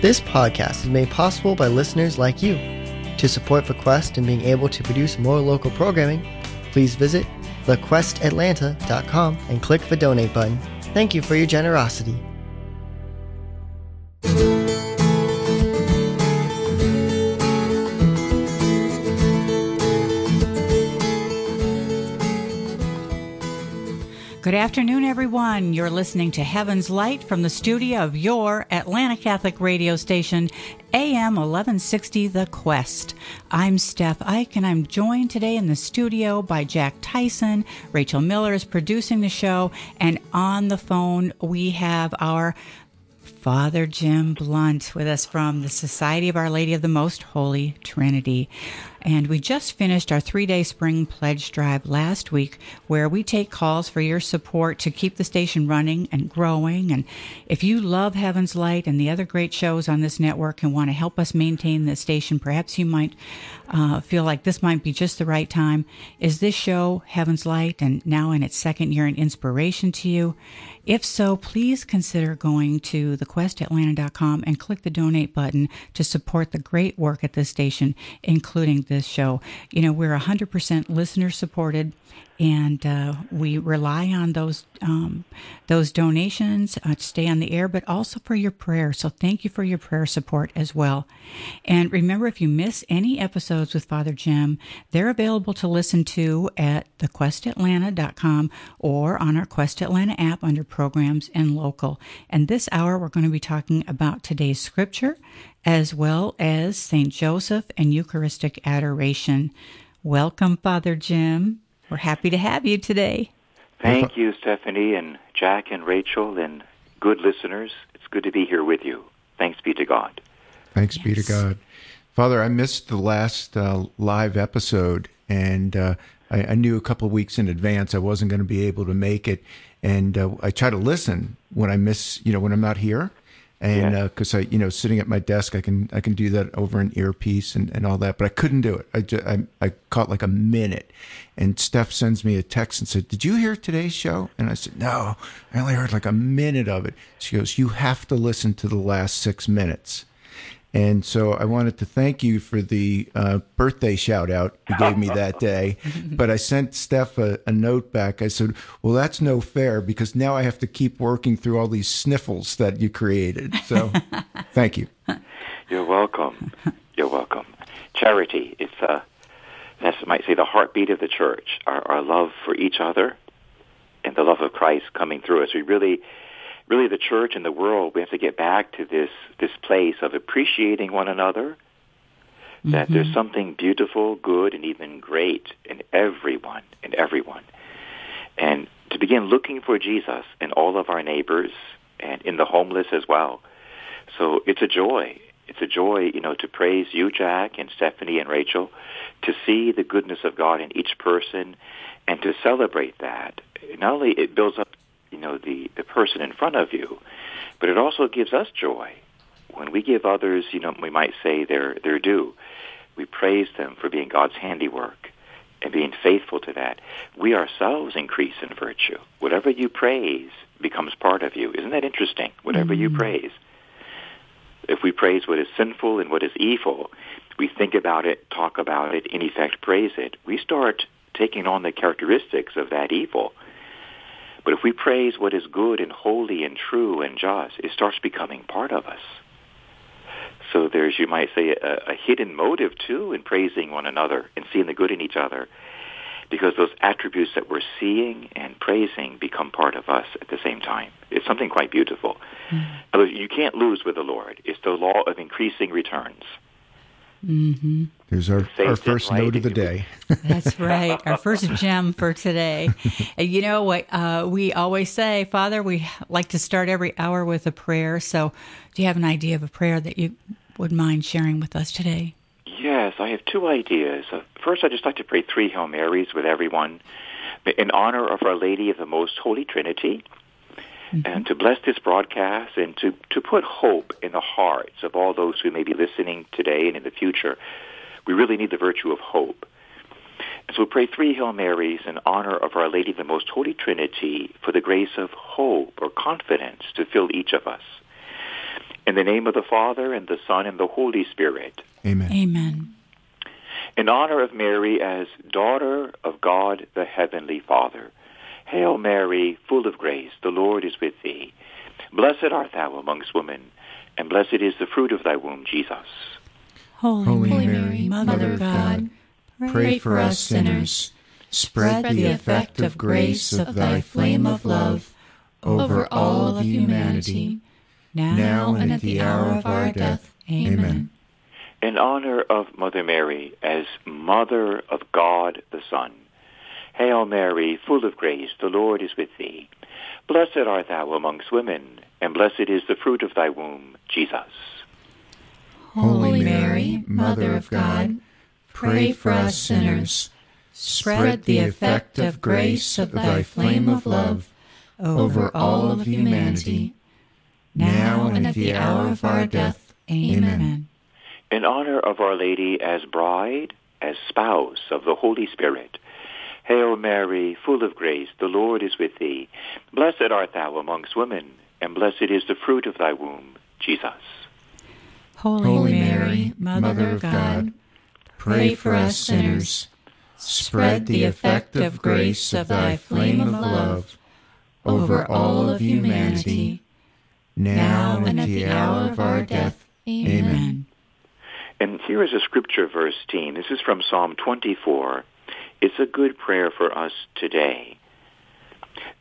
This podcast is made possible by listeners like you. To support the Quest and being able to produce more local programming, please visit thequestatlanta.com and click the donate button. Thank you for your generosity. Afternoon, everyone. You're listening to Heaven's Light from the studio of your Atlanta Catholic radio station, AM 1160 The Quest. I'm Steph Ike, and I'm joined today in the studio by Jack Tyson. Rachel Miller is producing the show, and on the phone, we have our Father Jim Blount with us from the Society of Our Lady of the Most Holy Trinity. And we just finished our three day spring pledge drive last week where we take calls for your support to keep the station running and growing. And if you love Heaven's Light and the other great shows on this network and want to help us maintain the station, perhaps you might uh, feel like this might be just the right time. Is this show Heaven's Light and now in its second year an inspiration to you? If so, please consider going to thequestatlanta.com and click the donate button to support the great work at this station, including this show. You know, we're 100% listener supported and uh, we rely on those um, those donations uh, to stay on the air, but also for your prayer. So thank you for your prayer support as well. And remember, if you miss any episodes with Father Jim, they're available to listen to at thequestatlanta.com or on our Quest Atlanta app under Programs and Local. And this hour, we're going to be talking about today's scripture as well as St. Joseph and Eucharistic adoration. Welcome, Father Jim. We're happy to have you today. Thank you, Stephanie and Jack and Rachel and good listeners. It's good to be here with you. Thanks be to God. Thanks yes. be to God. Father, I missed the last uh, live episode, and uh, I, I, knew a couple of weeks in advance I wasn't going to be able to make it. And uh, I try to listen when I miss, you know, when I'm not here and because yeah. uh, I, you know, sitting at my desk, I can I can do that over an earpiece and, and all that, but I couldn't do it. I, just, I I caught like a minute, and Steph sends me a text and said, "Did you hear today's show?" And I said, "No, I only heard like a minute of it." She goes, "You have to listen to the last six minutes." And so I wanted to thank you for the uh, birthday shout out you gave me that day. but I sent Steph a, a, note back. I said, Well, that's no fair because now I have to keep working through all these sniffles that you created. So thank you. You're welcome. You're welcome. Charity, it's, uh, that's, might say, the heartbeat of the church, our, our love for each other and the love of Christ coming through us. We really really the church and the world, we have to get back to this this place of appreciating one another. Mm-hmm. That there's something beautiful, good, and even great in everyone, in everyone, and to begin looking for Jesus in all of our neighbors and in the homeless as well. So it's a joy. It's a joy, you know, to praise you, Jack, and Stephanie and Rachel, to see the goodness of God in each person, and to celebrate that. Not only it builds up you know the the person in front of you, but it also gives us joy when we give others. You know, we might say their their due. We praise them for being God's handiwork and being faithful to that. We ourselves increase in virtue. Whatever you praise becomes part of you. Isn't that interesting? Whatever mm-hmm. you praise. If we praise what is sinful and what is evil, we think about it, talk about it, in effect praise it. We start taking on the characteristics of that evil but if we praise what is good and holy and true and just, it starts becoming part of us. So there's, you might say, a, a hidden motive too in praising one another and seeing the good in each other because those attributes that we're seeing and praising become part of us at the same time. It's something quite beautiful. Mm-hmm. You can't lose with the Lord. It's the law of increasing returns. Mm-hmm. There's our, our first note of the day. That's right. Our first gem for today. you know what? Uh, we always say, Father, we like to start every hour with a prayer. So do you have an idea of a prayer that you would mind sharing with us today? Yes, I have two ideas. Uh, first, I'd just like to pray three Hail Marys with everyone in honor of Our Lady of the Most Holy Trinity mm-hmm. and to bless this broadcast and to, to put hope in the hearts of all those who may be listening today and in the future. We really need the virtue of hope. And so we pray three Hail Marys in honor of Our Lady, the Most Holy Trinity, for the grace of hope or confidence to fill each of us. In the name of the Father, and the Son, and the Holy Spirit. Amen. Amen. In honor of Mary as daughter of God the Heavenly Father. Hail Mary, full of grace, the Lord is with thee. Blessed art thou amongst women, and blessed is the fruit of thy womb, Jesus. Holy, Holy Mary, Mary, Mother of God, Pray for us sinners. Spread the effect of grace of thy flame of love over all of humanity, now and at the hour of our death. Amen. In honor of Mother Mary as Mother of God the Son. Hail Mary, full of grace, the Lord is with thee. Blessed art thou amongst women, and blessed is the fruit of thy womb, Jesus. Holy Mary, Mother of God, Pray for us sinners. Spread the effect of grace of thy flame of love over all of humanity, now and at the hour of our death. Amen. In honor of Our Lady as bride, as spouse of the Holy Spirit. Hail Mary, full of grace, the Lord is with thee. Blessed art thou amongst women, and blessed is the fruit of thy womb, Jesus. Holy, Holy Mary, Mary, Mother of God, Pray for us sinners. Spread the effect of grace of thy flame of love over all of humanity, now and at the hour of our death. Amen. And here is a scripture verse, team. This is from Psalm 24. It's a good prayer for us today.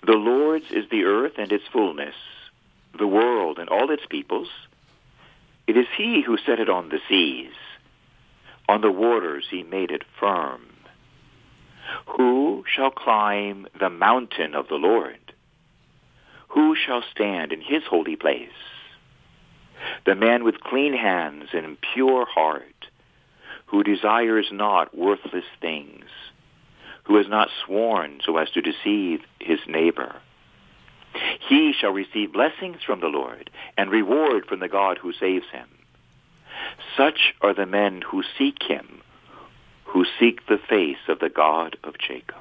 The Lord's is the earth and its fullness, the world and all its peoples. It is he who set it on the seas. On the waters he made it firm. Who shall climb the mountain of the Lord? Who shall stand in his holy place? The man with clean hands and pure heart, who desires not worthless things, who has not sworn so as to deceive his neighbor. He shall receive blessings from the Lord and reward from the God who saves him. Such are the men who seek him, who seek the face of the God of Jacob.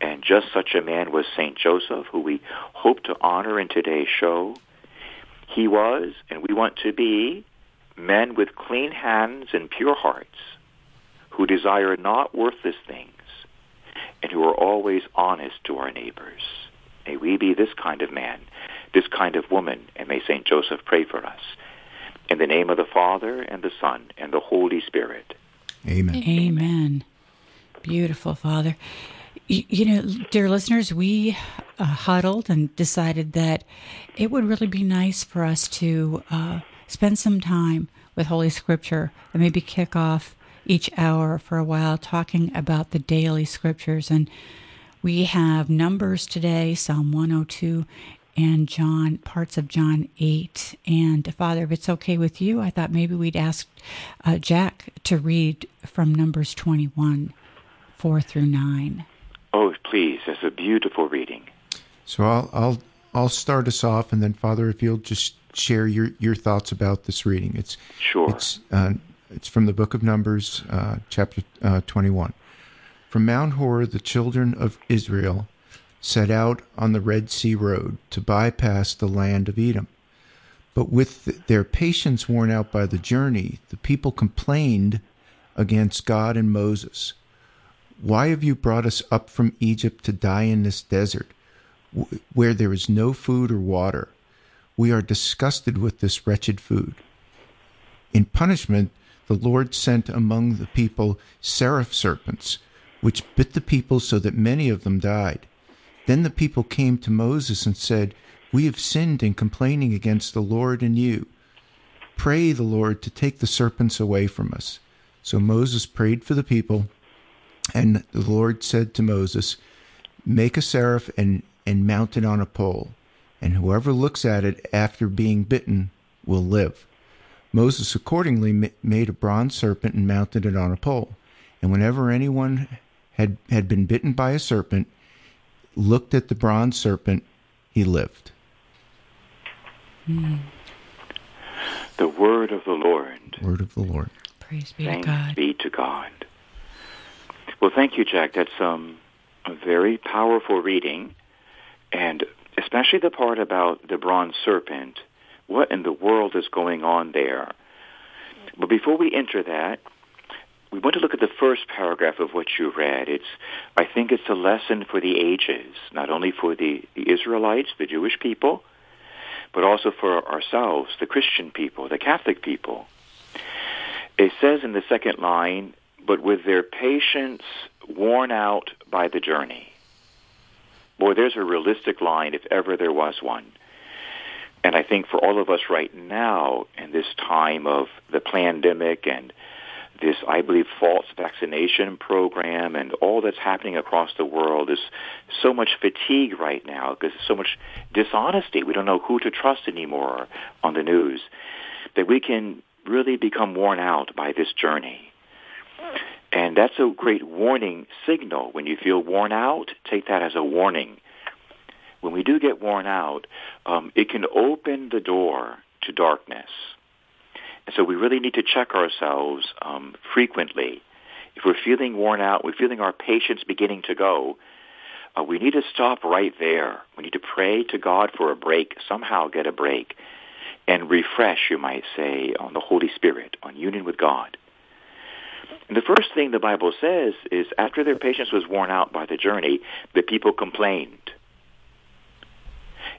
And just such a man was St. Joseph, who we hope to honor in today's show. He was, and we want to be, men with clean hands and pure hearts, who desire not worthless things, and who are always honest to our neighbors. May we be this kind of man, this kind of woman, and may St. Joseph pray for us. In the name of the Father, and the Son, and the Holy Spirit. Amen. Amen. Beautiful, Father. You, you know, dear listeners, we uh, huddled and decided that it would really be nice for us to uh, spend some time with Holy Scripture and maybe kick off each hour for a while talking about the daily scriptures. And we have Numbers today, Psalm 102, and John, parts of John 8. And Father, if it's okay with you, I thought maybe we'd ask uh, Jack to read from Numbers 21, 4 through 9. Oh, please, that's a beautiful reading. So I'll I'll I'll start us off, and then Father, if you'll just share your, your thoughts about this reading. It's Sure. It's uh, it's from the book of Numbers, uh, chapter uh, twenty one. From Mount Hor, the children of Israel set out on the Red Sea road to bypass the land of Edom. But with their patience worn out by the journey, the people complained against God and Moses. Why have you brought us up from Egypt to die in this desert, where there is no food or water? We are disgusted with this wretched food. In punishment, the Lord sent among the people seraph serpents, which bit the people so that many of them died. Then the people came to Moses and said, We have sinned in complaining against the Lord and you. Pray the Lord to take the serpents away from us. So Moses prayed for the people, and the Lord said to Moses, Make a seraph and, and mount it on a pole, and whoever looks at it after being bitten will live. Moses accordingly made a bronze serpent and mounted it on a pole. And whenever anyone had, had been bitten by a serpent, looked at the bronze serpent, he lived. The word of the Lord. Word of the Lord. Praise be Thanks to God. be to God. Well, thank you, Jack. That's um, a very powerful reading, and especially the part about the bronze serpent what in the world is going on there? But before we enter that, we want to look at the first paragraph of what you read. It's, I think it's a lesson for the ages, not only for the, the Israelites, the Jewish people, but also for ourselves, the Christian people, the Catholic people. It says in the second line, but with their patience worn out by the journey. Boy, there's a realistic line if ever there was one. And I think for all of us right now in this time of the pandemic and this, I believe, false vaccination program and all that's happening across the world is so much fatigue right now because there's so much dishonesty. We don't know who to trust anymore on the news that we can really become worn out by this journey. And that's a great warning signal. When you feel worn out, take that as a warning. When we do get worn out, um, it can open the door to darkness. And so we really need to check ourselves um, frequently. If we're feeling worn out, we're feeling our patience beginning to go, uh, we need to stop right there. We need to pray to God for a break, somehow get a break, and refresh, you might say, on the Holy Spirit, on union with God. And the first thing the Bible says is after their patience was worn out by the journey, the people complained.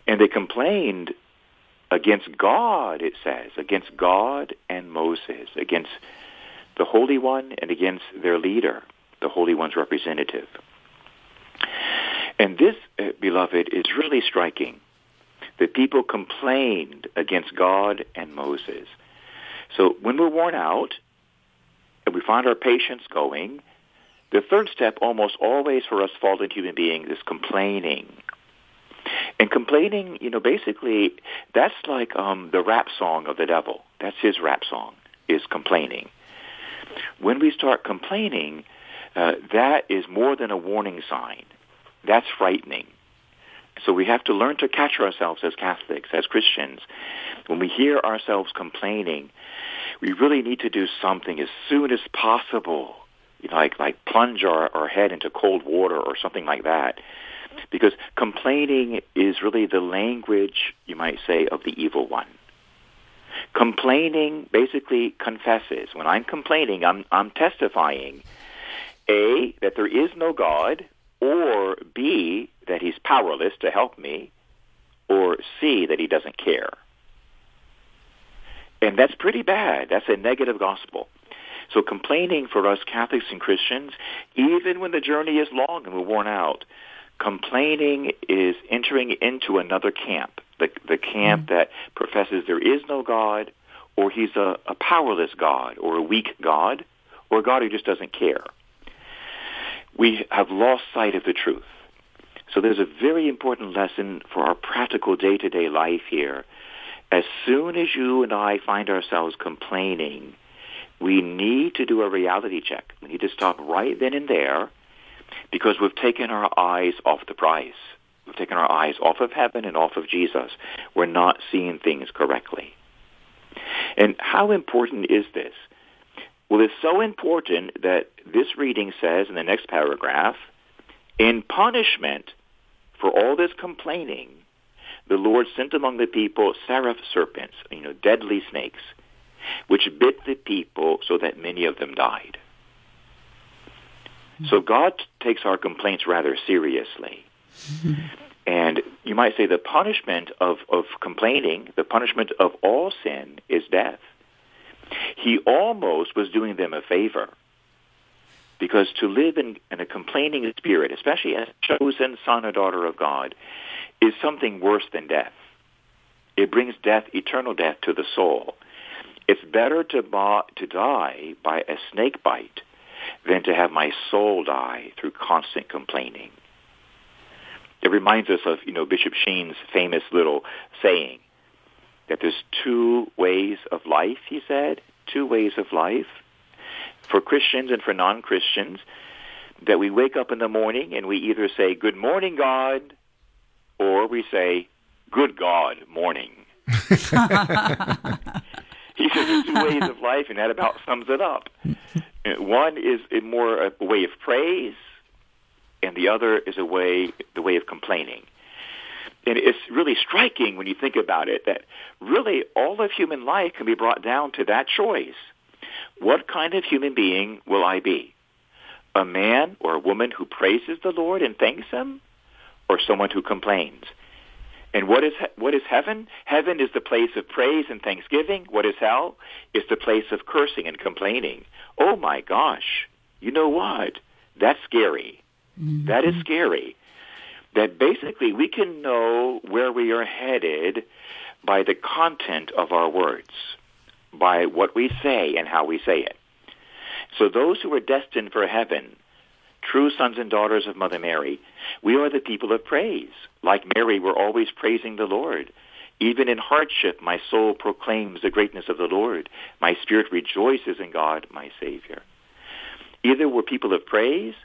And they complained against God, it says, against God and Moses, against the Holy One and against their leader, the Holy One's representative. And this, uh, beloved, is really striking. The people complained against God and Moses. So when we're worn out and we find our patience going, the third step almost always for us fallen human beings is complaining and complaining, you know, basically, that's like um, the rap song of the devil. That's his rap song, is complaining. When we start complaining, uh, that is more than a warning sign. That's frightening. So we have to learn to catch ourselves as Catholics, as Christians. When we hear ourselves complaining, we really need to do something as soon as possible. You know, like like plunge our, our head into cold water or something like that because complaining is really the language, you might say, of the evil one. Complaining basically confesses. When I'm complaining, I'm, I'm testifying, A, that there is no God, or B, that he's powerless to help me, or C, that he doesn't care. And that's pretty bad. That's a negative gospel. So complaining for us Catholics and Christians, even when the journey is long and we're worn out, complaining is entering into another camp, the, the camp mm that professes there is no God, or he's a, a powerless God, or a weak God, or a God who just doesn't care. We have lost sight of the truth. So there's a very important lesson for our practical day-to-day life here. As soon as you and I find ourselves complaining, we need to do a reality check. We need to stop right then and there because we've taken our eyes off the prize. We've taken our eyes off of heaven and off of Jesus. We're not seeing things correctly. And how important is this? Well, it's so important that this reading says in the next paragraph, in punishment for all this complaining, the Lord sent among the people seraph serpents, you know, deadly snakes, which bit the people so that many of them died. So God takes our complaints rather seriously. Mm-hmm. And you might say the punishment of, of complaining, the punishment of all sin is death. He almost was doing them a favor. Because to live in, in a complaining spirit, especially as a chosen son or daughter of God, is something worse than death. It brings death, eternal death to the soul. It's better to, bo- to die by a snake bite than to have my soul die through constant complaining. It reminds us of, you know, Bishop Sheen's famous little saying that there's two ways of life, he said, two ways of life for Christians and for non-Christians, that we wake up in the morning and we either say, good morning, God, or we say, good God, morning. he says there's two ways of life, and that about sums it up. Uh, one is a more a way of praise, and the other is a way the way of complaining. And it's really striking when you think about it that really all of human life can be brought down to that choice. What kind of human being will I be? A man or a woman who praises the Lord and thanks him or someone who complains? And what is what is heaven? Heaven is the place of praise and thanksgiving. What is hell? It's the place of cursing and complaining. Oh my gosh. You know what? That's scary. Mm-hmm. That is scary. That basically we can know where we are headed by the content of our words, by what we say and how we say it. So those who are destined for heaven, true sons and daughters of Mother Mary, we are the people of praise. Like Mary, we're always praising the Lord. Even in hardship, my soul proclaims the greatness of the Lord. My spirit rejoices in God, my Savior. Either we're people of praise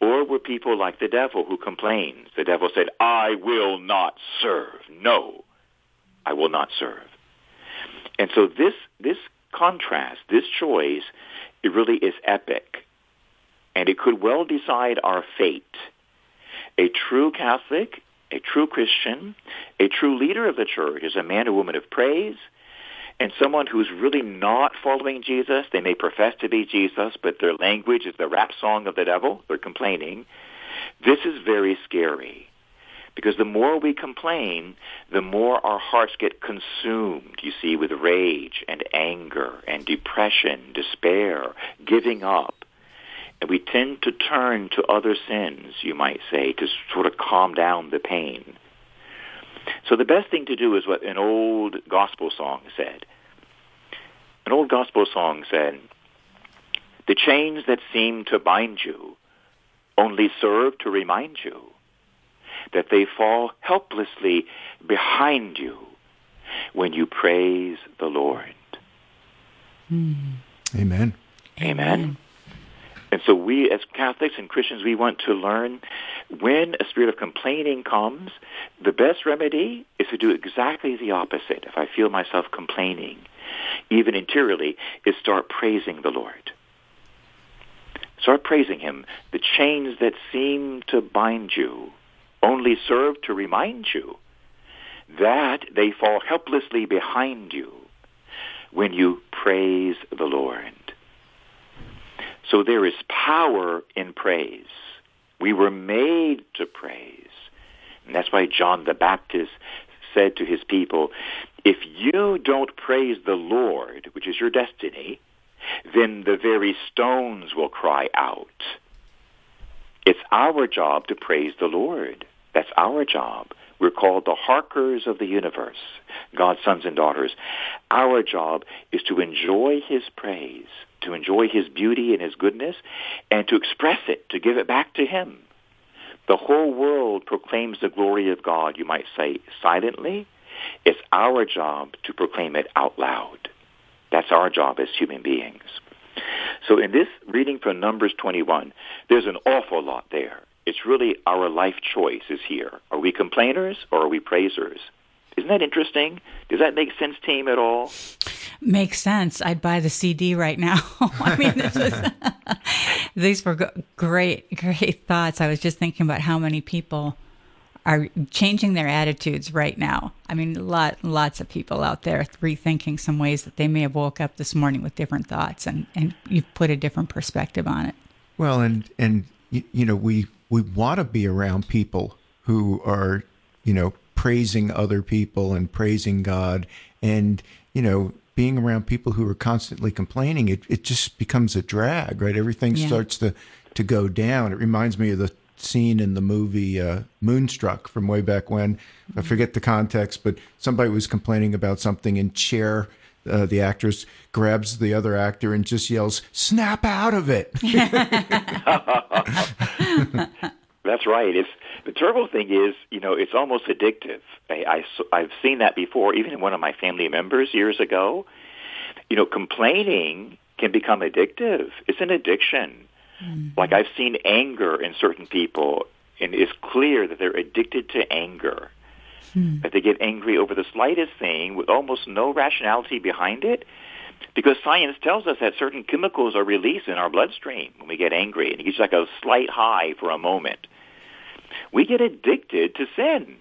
or we're people like the devil who complains. The devil said, I will not serve. No, I will not serve. And so this, this contrast, this choice, it really is epic. And it could well decide our fate. A true Catholic, a true Christian, a true leader of the church is a man or woman of praise, and someone who's really not following Jesus, they may profess to be Jesus, but their language is the rap song of the devil. They're complaining. This is very scary. Because the more we complain, the more our hearts get consumed, you see, with rage and anger and depression, despair, giving up. And we tend to turn to other sins, you might say, to sort of calm down the pain. So the best thing to do is what an old gospel song said. An old gospel song said, The chains that seem to bind you only serve to remind you that they fall helplessly behind you when you praise the Lord. Mm. Amen. Amen. And so we as Catholics and Christians, we want to learn when a spirit of complaining comes, the best remedy is to do exactly the opposite. If I feel myself complaining, even interiorly, is start praising the Lord. Start praising him. The chains that seem to bind you only serve to remind you that they fall helplessly behind you when you praise the Lord. So there is power in praise. We were made to praise. And that's why John the Baptist said to his people, if you don't praise the Lord, which is your destiny, then the very stones will cry out. It's our job to praise the Lord. That's our job. We're called the harkers of the universe, God's sons and daughters. Our job is to enjoy his praise, to enjoy his beauty and his goodness, and to express it, to give it back to him. The whole world proclaims the glory of God, you might say, silently. It's our job to proclaim it out loud. That's our job as human beings. So in this reading from Numbers 21, there's an awful lot there. It's really our life choice is here. Are we complainers or are we praisers? Isn't that interesting? Does that make sense, team, at all? Makes sense. I'd buy the CD right now. I mean, is, these were great, great thoughts. I was just thinking about how many people are changing their attitudes right now. I mean, lot, lots of people out there rethinking some ways that they may have woke up this morning with different thoughts, and, and you've put a different perspective on it. Well, and and you, you know, we we want to be around people who are, you know, praising other people and praising God and, you know, being around people who are constantly complaining, it, it just becomes a drag, right? Everything yeah. starts to, to go down. It reminds me of the scene in the movie uh, Moonstruck from way back when. I forget the context, but somebody was complaining about something and Cher, uh, the actress, grabs the other actor and just yells, "Snap out of it!" That's right. It's the terrible thing is, you know, it's almost addictive. I, I I've seen that before, even in one of my family members years ago. You know, complaining can become addictive. It's an addiction. Mm-hmm. Like I've seen anger in certain people, and it's clear that they're addicted to anger. Hmm. That they get angry over the slightest thing with almost no rationality behind it, because science tells us that certain chemicals are released in our bloodstream when we get angry, and it gives like a slight high for a moment. We get addicted to sin.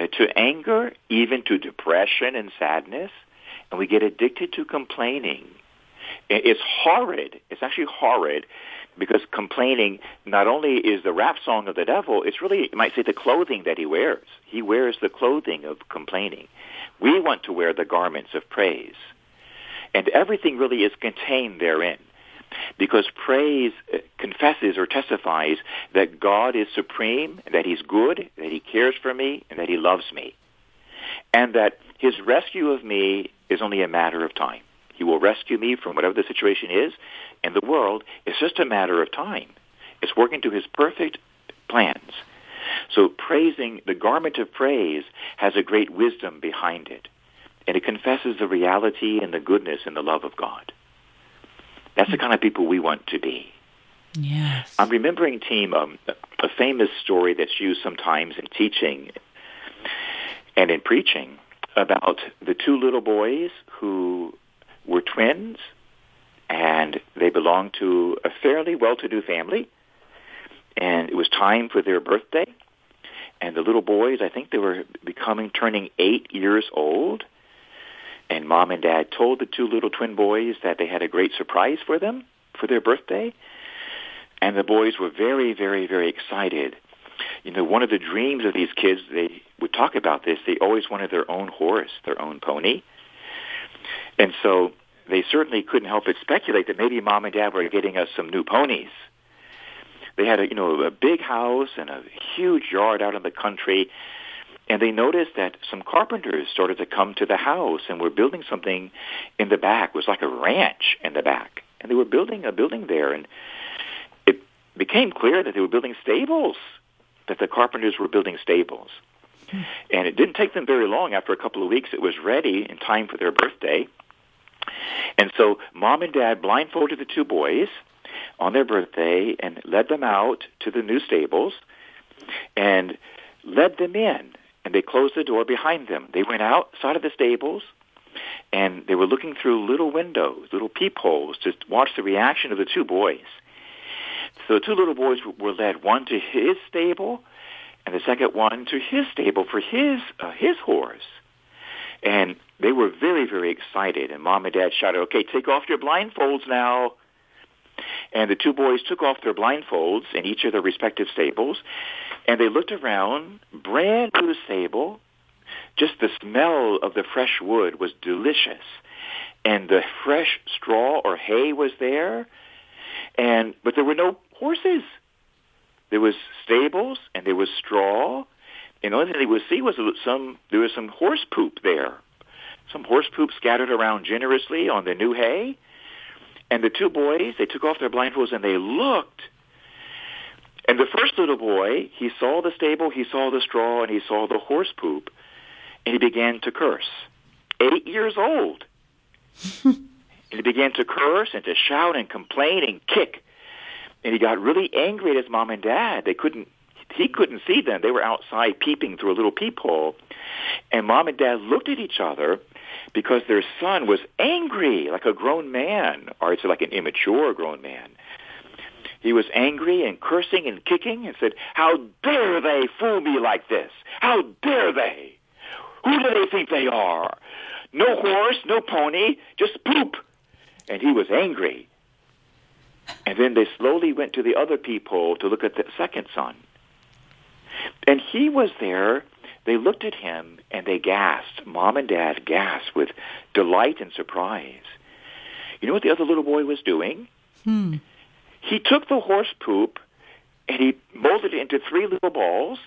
uh, to anger, even to depression and sadness, and we get addicted to complaining. It's horrid. It's actually horrid because complaining not only is the rap song of the devil, it's really, you might say, the clothing that he wears. He wears the clothing of complaining. We want to wear the garments of praise. And everything really is contained therein. Because praise uh, confesses or testifies that God is supreme, that He's good, that He cares for me, and that He loves me. And that His rescue of me is only a matter of time. He will rescue me from whatever the situation is in the world. It's just a matter of time. It's working to his perfect plans. So praising, the garment of praise has a great wisdom behind it. And it confesses the reality and the goodness and the love of God. That's the kind of people we want to be. Yes. I'm remembering, team, um, a famous story that's used sometimes in teaching and in preaching about the two little boys who were twins, and they belonged to a fairly well-to-do family. And it was time for their birthday, and the little boys, I think they were becoming turning eight years old. And mom and dad told the two little twin boys that they had a great surprise for them for their birthday. And the boys were very, very, very excited. You know, one of the dreams of these kids, they would talk about this, they always wanted their own horse, their own pony. And so they certainly couldn't help but speculate that maybe mom and dad were getting us some new ponies. They had a you know a big house and a huge yard out in the country, and they noticed that some carpenters started to come to the house and were building something in the back. It was like a ranch in the back, and they were building a building there, and it became clear that they were building stables. That the carpenters were building stables. And it didn't take them very long. After a couple of weeks, it was ready in time for their birthday. And so mom and dad blindfolded the two boys on their birthday and led them out to the new stables and led them in. And they closed the door behind them. They went outside of the stables and they were looking through little windows, little peepholes to watch the reaction of the two boys. So the two little boys were led one to his stable and the second one to his stable for his uh, his horse. And they were very, very excited. And mom and dad shouted, okay, take off your blindfolds now. And the two boys took off their blindfolds in each of their respective stables. And they looked around, brand new stable. Just the smell of the fresh wood was delicious. And the fresh straw or hay was there. And, but there were no horses. There was stables and there was straw. And the only thing they would see was some, there was some horse poop there some horse poop scattered around generously on the new hay. And the two boys, they took off their blindfolds and they looked. And the first little boy, he saw the stable, he saw the straw, and he saw the horse poop, and he began to curse. Eight years old. and he began to curse and to shout and complain and kick. And he got really angry at his mom and dad. They couldn't he couldn't see them. They were outside peeping through a little peephole. And mom and dad looked at each other because their son was angry like a grown man, or it's like an immature grown man. He was angry and cursing and kicking and said, How dare they fool me like this? How dare they? Who do they think they are? No horse, no pony, just poop. And he was angry. And then they slowly went to the other peephole to look at the second son. And he was there they looked at him and they gasped. Mom and dad gasped with delight and surprise. You know what the other little boy was doing? Hmm. He took the horse poop and he molded it into three little balls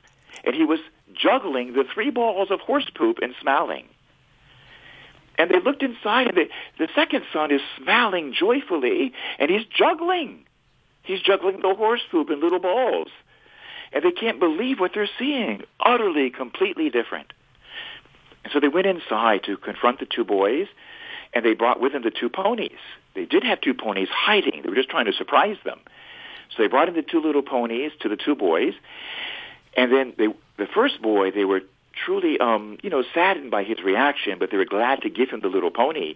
and he was juggling the three balls of horse poop and smiling. And they looked inside and the, the second son is smiling joyfully and he's juggling. He's juggling the horse poop in little balls and they can't believe what they're seeing. Utterly, completely different. And so they went inside to confront the two boys, and they brought with them the two ponies. They did have two ponies hiding. They were just trying to surprise them. So they brought in the two little ponies to the two boys, and then they, the first boy, they were truly, um, you know, saddened by his reaction, but they were glad to give him the little pony.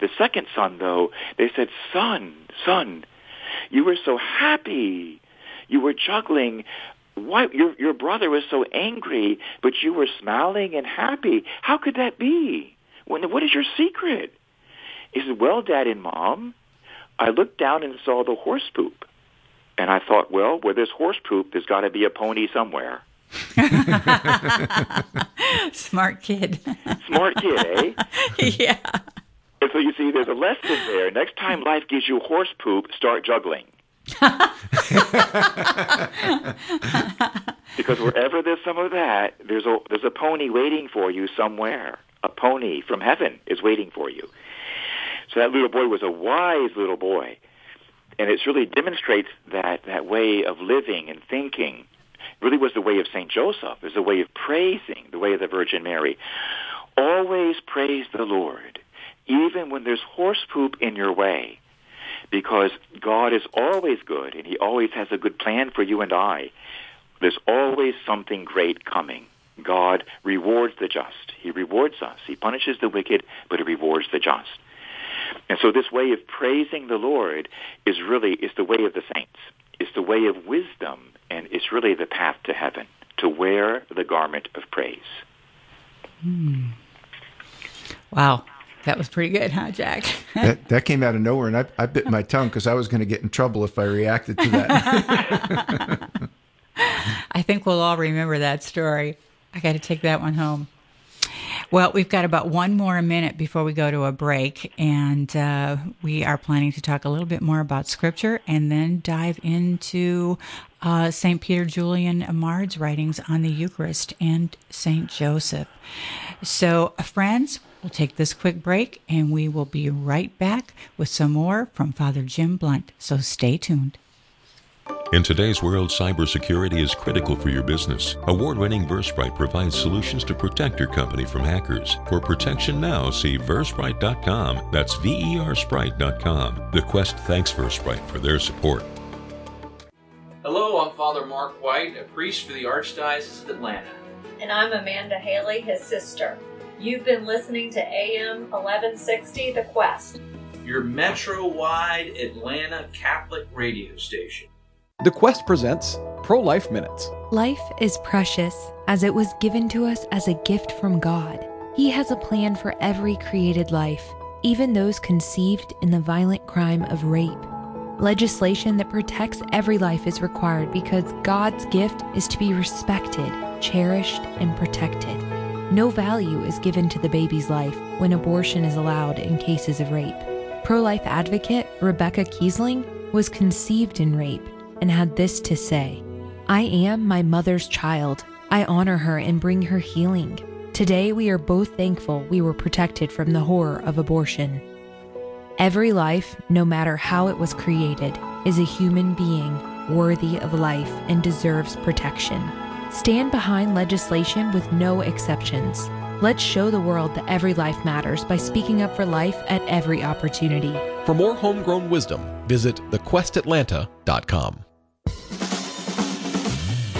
The second son, though, they said, "Son, son, you were so happy. You were juggling why your your brother was so angry, but you were smiling and happy. How could that be? When, what is your secret? He said, well, Dad and Mom, I looked down and saw the horse poop. And I thought, well, where there's horse poop, there's got to be a pony somewhere. Smart kid. Smart kid, eh? yeah. And so you see, there's a lesson there. Next time life gives you horse poop, start juggling. because wherever there's some of that, there's a there's a pony waiting for you somewhere. A pony from heaven is waiting for you. So that little boy was a wise little boy, and it really demonstrates that that way of living and thinking. Really was the way of Saint Joseph. Is the way of praising, the way of the Virgin Mary. Always praise the Lord, even when there's horse poop in your way because God is always good and he always has a good plan for you and I. There's always something great coming. God rewards the just. He rewards us. He punishes the wicked, but he rewards the just. And so this way of praising the Lord is really is the way of the saints. It's the way of wisdom and it's really the path to heaven, to wear the garment of praise. Hmm. Wow. That was pretty good, huh, Jack? that, that came out of nowhere, and I, I bit my tongue because I was going to get in trouble if I reacted to that. I think we'll all remember that story. I got to take that one home. Well, we've got about one more minute before we go to a break, and uh, we are planning to talk a little bit more about Scripture and then dive into uh, St. Peter Julian Eymard's writings on the Eucharist and St. Joseph. So, friends, we'll take this quick break and we will be right back with some more from Father Jim Blount. So, stay tuned. In today's world, cybersecurity is critical for your business. Award-winning Versprite provides solutions to protect your company from hackers. For protection now, see Versprite.com. That's V-E-R-Sprite.com. The Quest thanks Versprite for their support. Hello, I'm Father Mark White, a priest for the Archdiocese of Atlanta. And I'm Amanda Haley, his sister. You've been listening to AM 1160 The Quest, your metro wide Atlanta Catholic radio station. The Quest presents Pro Life Minutes. Life is precious as it was given to us as a gift from God. He has a plan for every created life, even those conceived in the violent crime of rape. Legislation that protects every life is required because God's gift is to be respected, cherished, and protected. No value is given to the baby's life when abortion is allowed in cases of rape. Pro life advocate Rebecca Kiesling was conceived in rape and had this to say I am my mother's child. I honor her and bring her healing. Today we are both thankful we were protected from the horror of abortion. Every life, no matter how it was created, is a human being worthy of life and deserves protection. Stand behind legislation with no exceptions. Let's show the world that every life matters by speaking up for life at every opportunity. For more homegrown wisdom, visit thequestatlanta.com.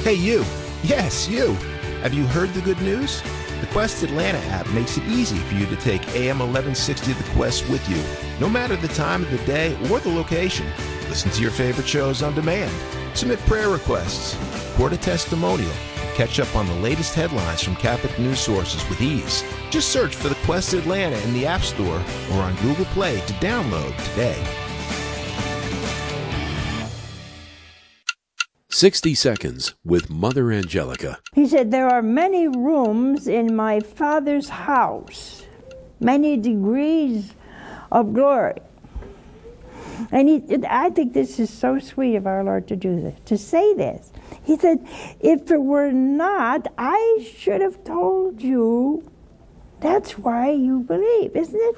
Hey, you. Yes, you. Have you heard the good news? The Quest Atlanta app makes it easy for you to take AM 1160 The Quest with you, no matter the time of the day or the location. Listen to your favorite shows on demand. Submit prayer requests, record a testimonial, catch up on the latest headlines from Catholic news sources with ease. Just search for The Quest Atlanta in the App Store or on Google Play to download today. 60 Seconds with Mother Angelica. He said, There are many rooms in my Father's house, many degrees of glory. And he, I think this is so sweet of our Lord to do this, to say this. He said, If it were not, I should have told you. That's why you believe, isn't it?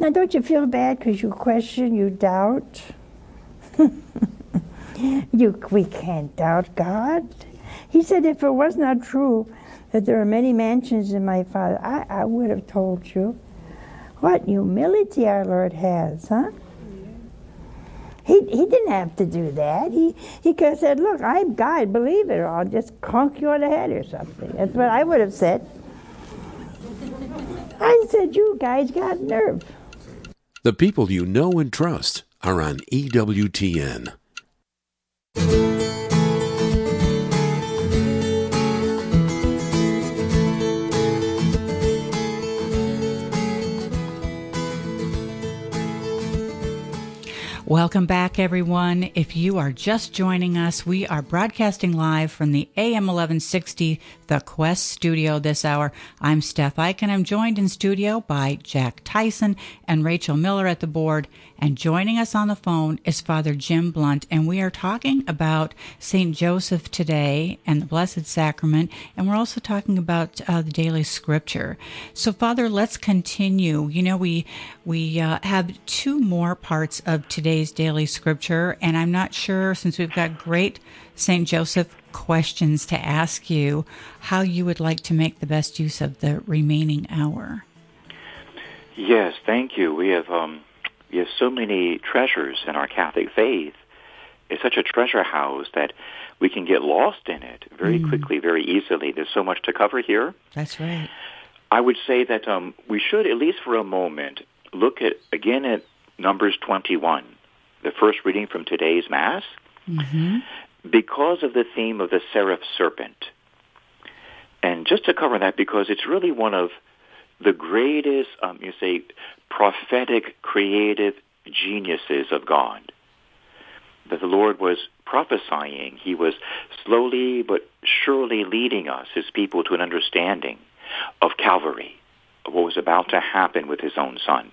Now, don't you feel bad because you question, you doubt? You, we can't doubt God. He said, if it was not true that there are many mansions in my Father, I, I would have told you. What humility our Lord has, huh? He, he didn't have to do that. He, he could have said, Look, I'm God, believe it, or I'll just conk you on the head or something. That's what I would have said. I said, You guys got nerve. The people you know and trust are on EWTN. Thank you. Welcome back, everyone. If you are just joining us, we are broadcasting live from the AM 1160 The Quest studio this hour. I'm Steph and I'm joined in studio by Jack Tyson and Rachel Miller at the board. And joining us on the phone is Father Jim Blount, and we are talking about St. Joseph today and the Blessed Sacrament, and we're also talking about uh, the daily scripture. So, Father, let's continue. You know, we we uh, have two more parts of today's daily scripture, and I'm not sure since we've got great St. Joseph questions to ask you, how you would like to make the best use of the remaining hour. Yes, thank you. We have um, we have so many treasures in our Catholic faith. It's such a treasure house that we can get lost in it very mm. quickly, very easily. There's so much to cover here. That's right. I would say that um, we should, at least for a moment, look at again at Numbers 21, the first reading from today's Mass, mm-hmm. because of the theme of the seraph serpent. And just to cover that, because it's really one of the greatest, um, you say, prophetic, creative geniuses of God. That the Lord was prophesying. He was slowly but surely leading us, his people, to an understanding of Calvary, of what was about to happen with his own son.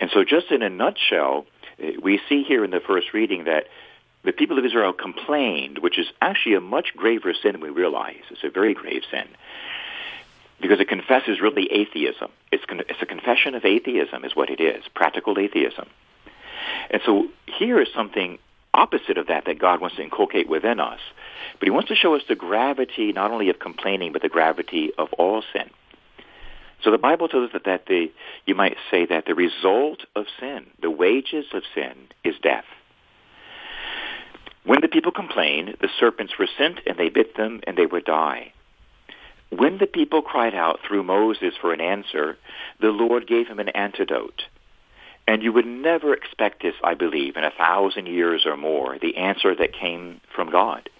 And so just in a nutshell, we see here in the first reading that the people of Israel complained, which is actually a much graver sin than we realize. It's a very grave sin because it confesses really atheism. It's, con- it's a confession of atheism is what it is, practical atheism. And so here is something opposite of that that God wants to inculcate within us. But he wants to show us the gravity not only of complaining, but the gravity of all sin. So the Bible tells us that, that the, you might say that the result of sin, the wages of sin, is death. When the people complained, the serpents were sent and they bit them and they would die. When the people cried out through Moses for an answer, the Lord gave him an antidote. And you would never expect this, I believe, in a thousand years or more, the answer that came from God.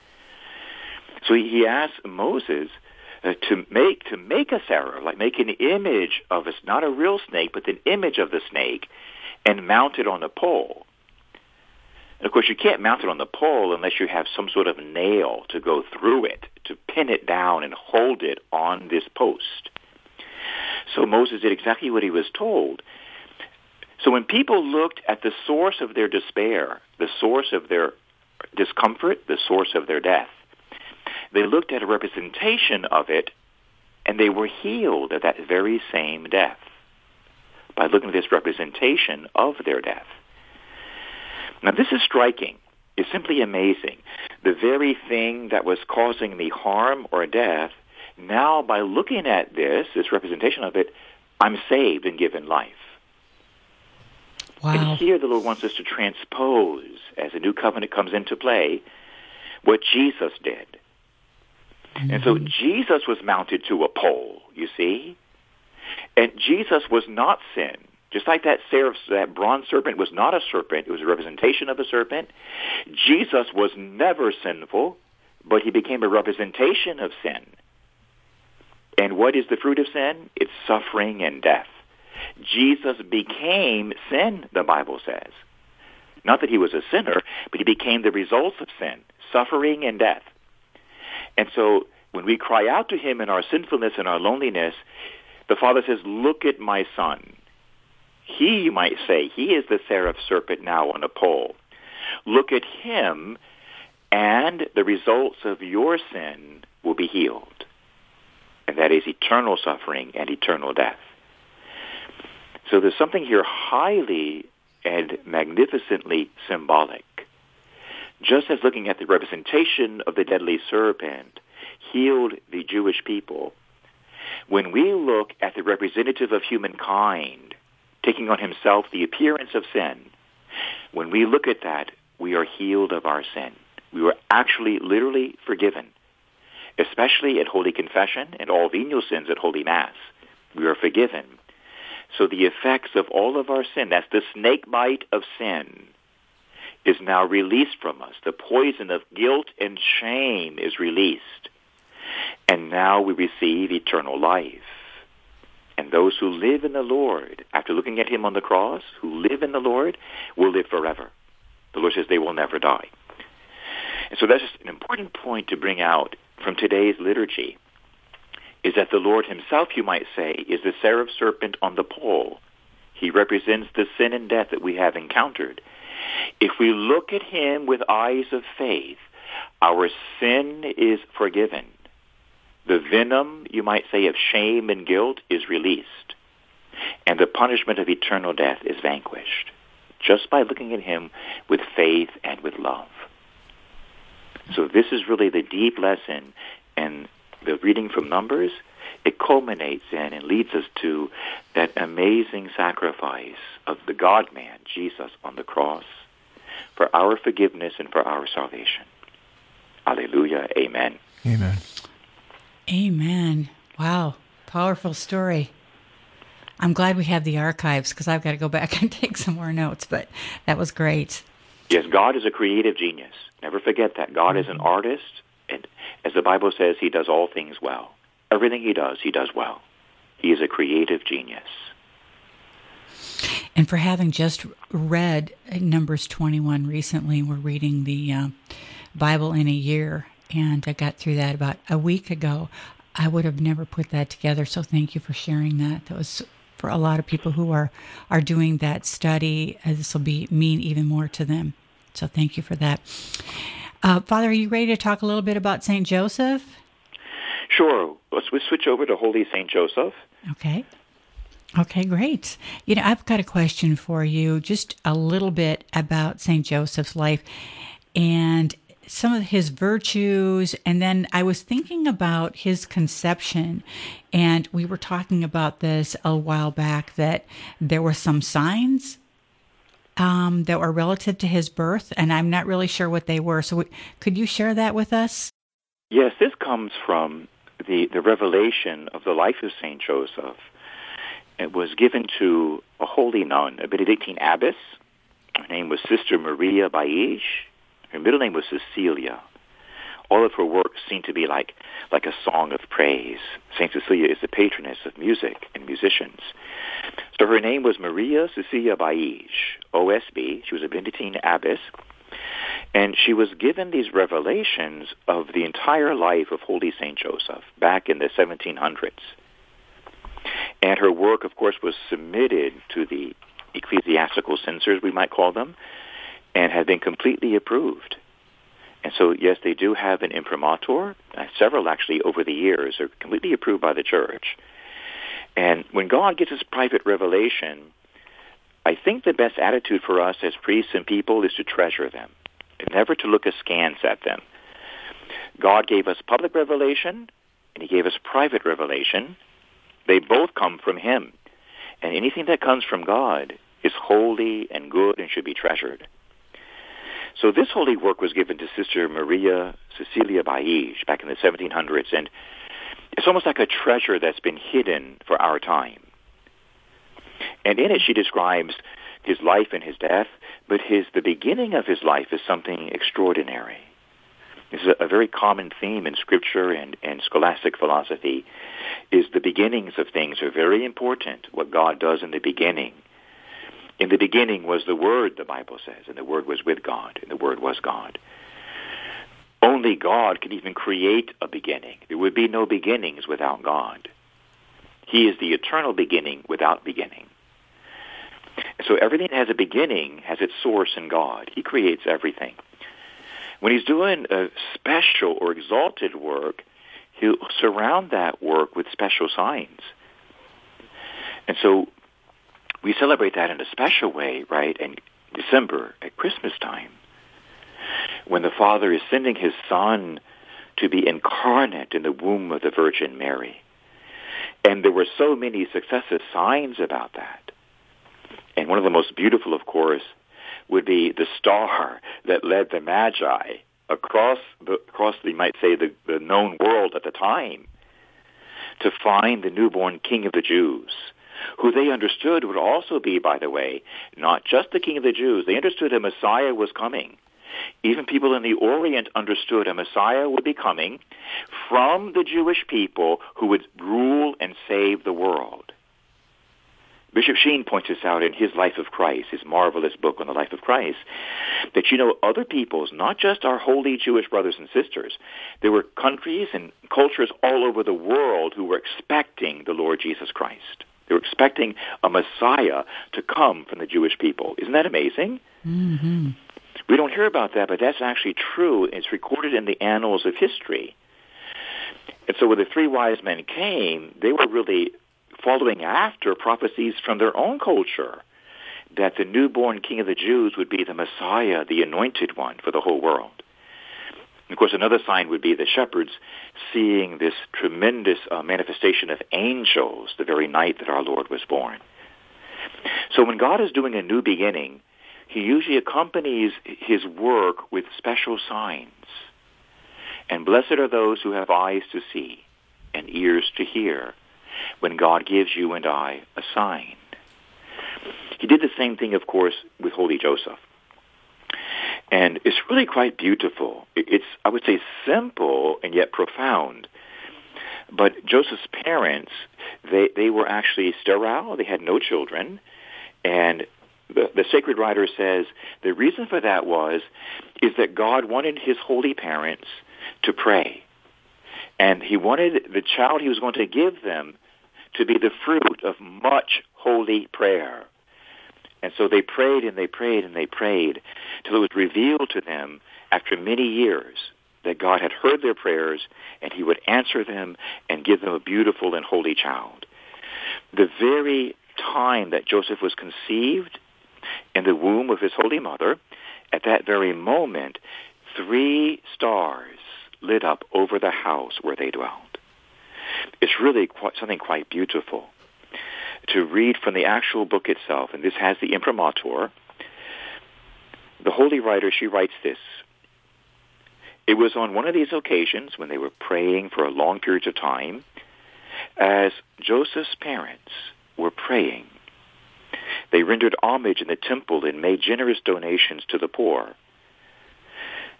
So he asked Moses Uh, to make to make a seraph, like make an image of us, not a real snake, but an image of the snake, and mount it on a pole. And of course, you can't mount it on the pole unless you have some sort of nail to go through it, to pin it down and hold it on this post. So Moses did exactly what he was told. So when people looked at the source of their despair, the source of their discomfort, the source of their death, they looked at a representation of it and they were healed of that very same death by looking at this representation of their death. Now, this is striking. It's simply amazing. The very thing that was causing me harm or death, now by looking at this, this representation of it, I'm saved and given life. Wow. And here the Lord wants us to transpose, as the new covenant comes into play, what Jesus did. Mm-hmm. And so mm-hmm. Jesus was mounted to a pole, you see? And Jesus was not sin. Just like that seraph, that bronze serpent was not a serpent, it was a representation of a serpent. Jesus was never sinful, but he became a representation of sin. And what is the fruit of sin? It's suffering and death. Jesus became sin, the Bible says. Not that he was a sinner, but he became the results of sin, suffering and death. And so when we cry out to him in our sinfulness and our loneliness, the Father says, look at my son. He, you might say, he is the seraph serpent now on a pole. Look at him, and the results of your sin will be healed. And that is eternal suffering and eternal death. So there's something here highly and magnificently symbolic. Just as looking at the representation of the deadly serpent healed the Jewish people, when we look at the representative of humankind taking on himself the appearance of sin, when we look at that, we are healed of our sin. We were actually literally forgiven, especially at Holy Confession and all venial sins at Holy Mass. We are forgiven. So the effects of all of our sin, that's the snake bite of sin, is now released from us. The poison of guilt and shame is released. And now we receive eternal life. And those who live in the Lord, after looking at him on the cross, who live in the Lord, will live forever. The Lord says they will never die. And so that's just an important point to bring out from today's liturgy, is that the Lord himself, you might say, is the seraph serpent on the pole. He represents the sin and death that we have encountered. If we look at him with eyes of faith, our sin is forgiven. The venom, you might say, of shame and guilt is released. And the punishment of eternal death is vanquished just by looking at him with faith and with love. So this is really the deep lesson and the reading from Numbers. It culminates in and leads us to that amazing sacrifice of the God-man, Jesus, on the cross for our forgiveness and for our salvation. Alleluia. Amen. Amen. Amen. Wow. Powerful story. I'm glad we have the archives because I've got to go back and take some more notes, but that was great. Yes, God is a creative genius. Never forget that. God is an artist, and as the Bible says, he does all things well. Everything he does, he does well. He is a creative genius. And for having just read Numbers 21 recently, we're reading the uh, Bible in a year, and I got through that about a week ago. I would have never put that together, so thank you for sharing that. That was for a lot of people who are are doing that study. Uh, this will be mean even more to them. So thank you for that. Uh, Father, are you ready to talk a little bit about Saint Joseph? Sure. Let's we switch over to Holy Saint Joseph. Okay. Okay, great. You know, I've got a question for you, just a little bit about St. Joseph's life and some of his virtues. And then I was thinking about his conception, and we were talking about this a while back that there were some signs um, that were relative to his birth, and I'm not really sure what they were. So, could you share that with us? Yes, this comes from the, the revelation of the life of Saint Joseph. It was given to a holy nun, a Benedictine abbess. Her name was Sister Maria Baij. Her middle name was Cecilia. All of her works seem to be like, like a song of praise. Saint Cecilia is the patroness of music and musicians. So her name was Maria Cecilia Baij, OSB. She was a Benedictine abbess. And she was given these revelations of the entire life of Holy Saint Joseph back in the 1700s. And her work, of course, was submitted to the ecclesiastical censors, we might call them, and had been completely approved. And so, yes, they do have an imprimatur. Uh, several, actually, over the years are completely approved by the church. And when God gives us private revelation, I think the best attitude for us as priests and people is to treasure them, and never to look askance at them. God gave us public revelation, and he gave us private revelation. They both come from him. And anything that comes from God is holy and good and should be treasured. So this holy work was given to Sister Maria Cecilia Baij back in the 1700s, and it's almost like a treasure that's been hidden for our time. And in it, she describes his life and his death, but his the beginning of his life is something extraordinary. This is a, a very common theme in Scripture and, and scholastic philosophy. Is the beginnings of things are very important. What God does in the beginning. In the beginning was the Word, the Bible says, and the Word was with God, and the Word was God. Only God can even create a beginning. There would be no beginnings without God. He is the eternal beginning without beginning. So everything that has a beginning has its source in God. He creates everything. When he's doing a special or exalted work, he'll surround that work with special signs. And so we celebrate that in a special way, right, in December at Christmas time, when the Father is sending his Son to be incarnate in the womb of the Virgin Mary. And there were so many successive signs about that. And one of the most beautiful, of course, would be the star that led the Magi across the, across the, you might say, the, the known world at the time to find the newborn King of the Jews, who they understood would also be, by the way, not just the King of the Jews. They understood a Messiah was coming. Even people in the Orient understood a Messiah would be coming from the Jewish people who would rule and save the world. Bishop Sheen points this out in his Life of Christ, his marvelous book on the life of Christ, that you know other peoples, not just our holy Jewish brothers and sisters, there were countries and cultures all over the world who were expecting the Lord Jesus Christ. They were expecting a Messiah to come from the Jewish people. Isn't that amazing? Mm-hmm. We don't hear about that, but that's actually true. It's recorded in the annals of history. And so when the three wise men came, they were really following after prophecies from their own culture that the newborn king of the Jews would be the Messiah, the anointed one for the whole world. Of course, another sign would be the shepherds seeing this tremendous uh, manifestation of angels the very night that our Lord was born. So when God is doing a new beginning, he usually accompanies his work with special signs. And blessed are those who have eyes to see and ears to hear when God gives you and I a sign. He did the same thing, of course, with Holy Joseph. And it's really quite beautiful. It's, I would say, simple and yet profound. But Joseph's parents, they, they were actually sterile. They had no children. And the, the sacred writer says the reason for that was is that God wanted his holy parents to pray. And he wanted the child he was going to give them to be the fruit of much holy prayer. And so they prayed and they prayed and they prayed till it was revealed to them after many years that God had heard their prayers and he would answer them and give them a beautiful and holy child. The very time that Joseph was conceived in the womb of his holy mother, at that very moment, three stars lit up over the house where they dwelt. It's really quite, something quite beautiful to read from the actual book itself, and this has the imprimatur. The holy writer, she writes this. It was on one of these occasions when they were praying for a long period of time, as Joseph's parents were praying. They rendered homage in the temple and made generous donations to the poor.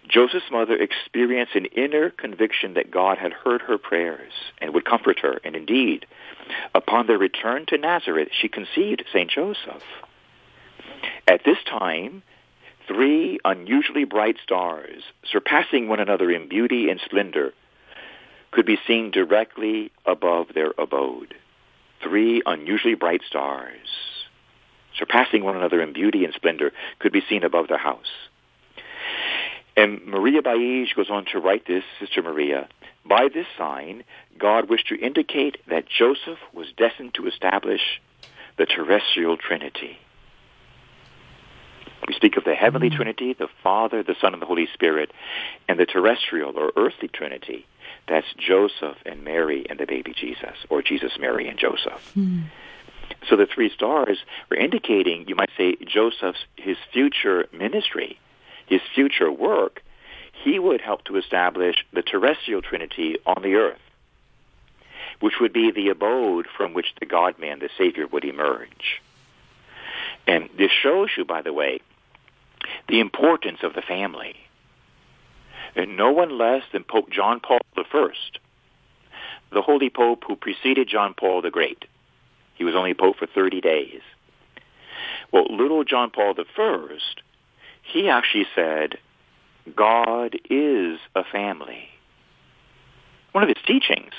Joseph's mother experienced an inner conviction that God had heard her prayers and would comfort her. And indeed, upon their return to Nazareth, she conceived St. Joseph. At this time, three unusually bright stars, surpassing one another in beauty and splendor, could be seen directly above their abode. Three unusually bright stars, surpassing one another in beauty and splendor, could be seen above their house. And Maria Baij goes on to write this, Sister Maria, by this sign, God wished to indicate that Joseph was destined to establish the terrestrial Trinity. We speak of the heavenly mm-hmm. Trinity, the Father, the Son, and the Holy Spirit, and the terrestrial or earthly Trinity. That's Joseph and Mary and the baby Jesus, or Jesus, Mary, and Joseph. Mm-hmm. So the three stars were indicating, you might say, Joseph's his future ministry his future work, he would help to establish the terrestrial trinity on the earth, which would be the abode from which the God-man, the Savior, would emerge. And this shows you, by the way, the importance of the family. And no one less than Pope John Paul I, the Holy Pope who preceded John Paul the Great. He was only Pope for 30 days. Well, little John Paul I he actually said, God is a family. One of his teachings,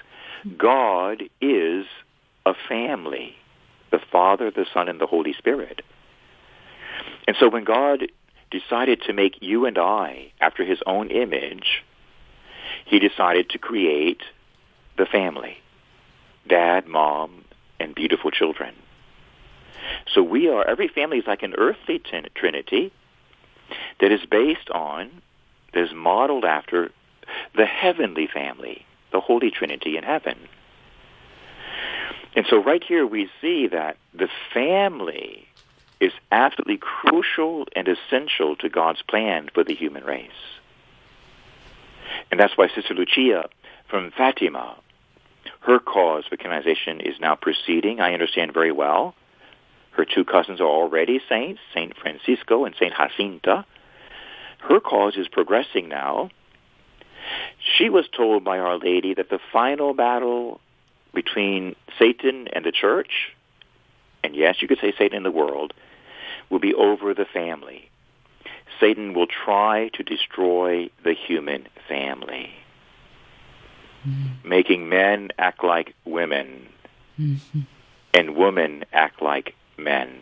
God is a family, the Father, the Son, and the Holy Spirit. And so when God decided to make you and I after his own image, he decided to create the family, dad, mom, and beautiful children. So we are, every family is like an earthly trinity, that is based on, that is modeled after the heavenly family, the Holy Trinity in heaven. And so right here we see that the family is absolutely crucial and essential to God's plan for the human race. And that's why Sister Lucia from Fatima, her cause for canonization is now proceeding, I understand very well. Her two cousins are already saints, Saint Francisco and Saint Jacinta. Her cause is progressing now. She was told by Our Lady that the final battle between Satan and the church and yes, you could say Satan and the world, will be over the family. Satan will try to destroy the human family, mm-hmm. making men act like women mm-hmm. and women act like men,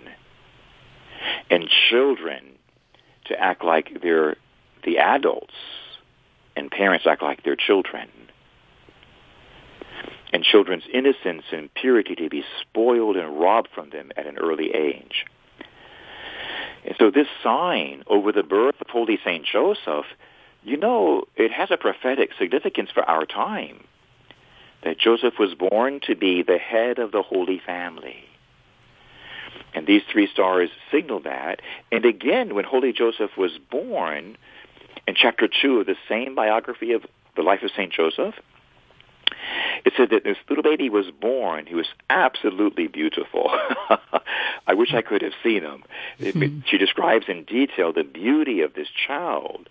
and children to act like they're the adults, and parents act like they're children and children's innocence and purity to be spoiled and robbed from them at an early age. And so this sign over the birth of Holy Saint Joseph, you know, it has a prophetic significance for our time. That Joseph was born to be the head of the Holy Family. And these three stars signal that. And again, when Holy Joseph was born, in chapter 2 of the same biography of the life of St. Joseph, it said that this little baby was born. He was absolutely beautiful. I wish I could have seen him. Mm-hmm. She describes in detail the beauty of this child.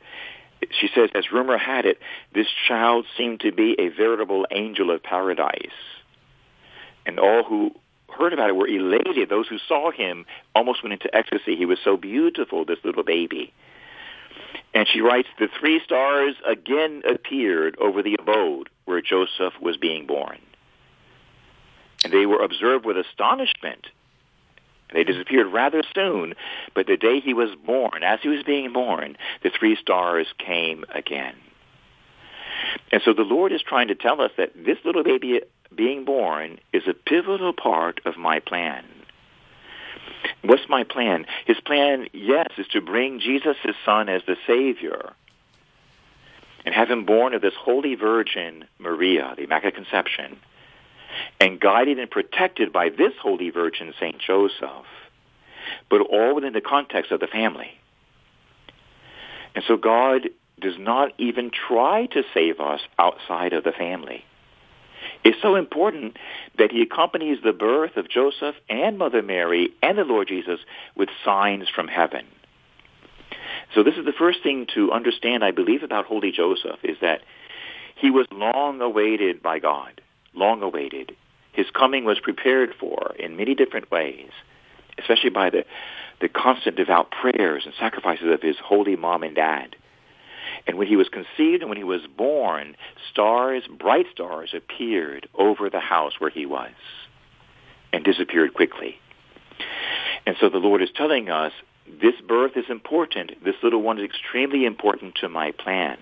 She says, as rumor had it, this child seemed to be a veritable angel of paradise. And all who heard about it were elated. Those who saw him almost went into ecstasy. He was so beautiful, this little baby. And she writes, the three stars again appeared over the abode where Joseph was being born. And they were observed with astonishment. They disappeared rather soon, but the day he was born, as he was being born, the three stars came again. And so the Lord is trying to tell us that this little baby being born is a pivotal part of my plan. What's my plan? His plan, yes, is to bring Jesus, his son, as the Savior and have him born of this holy virgin, Maria, the Immaculate Conception, and guided and protected by this holy virgin, St. Joseph, but all within the context of the family. And so God does not even try to save us outside of the family. It's so important that he accompanies the birth of Joseph and Mother Mary and the Lord Jesus with signs from heaven. So this is the first thing to understand, I believe, about Holy Joseph is that he was long awaited by God, long awaited. His coming was prepared for in many different ways, especially by the, the constant devout prayers and sacrifices of his holy mom and dad. And when he was conceived and when he was born, stars, bright stars, appeared over the house where he was and disappeared quickly. And so the Lord is telling us, this birth is important. This little one is extremely important to my plan.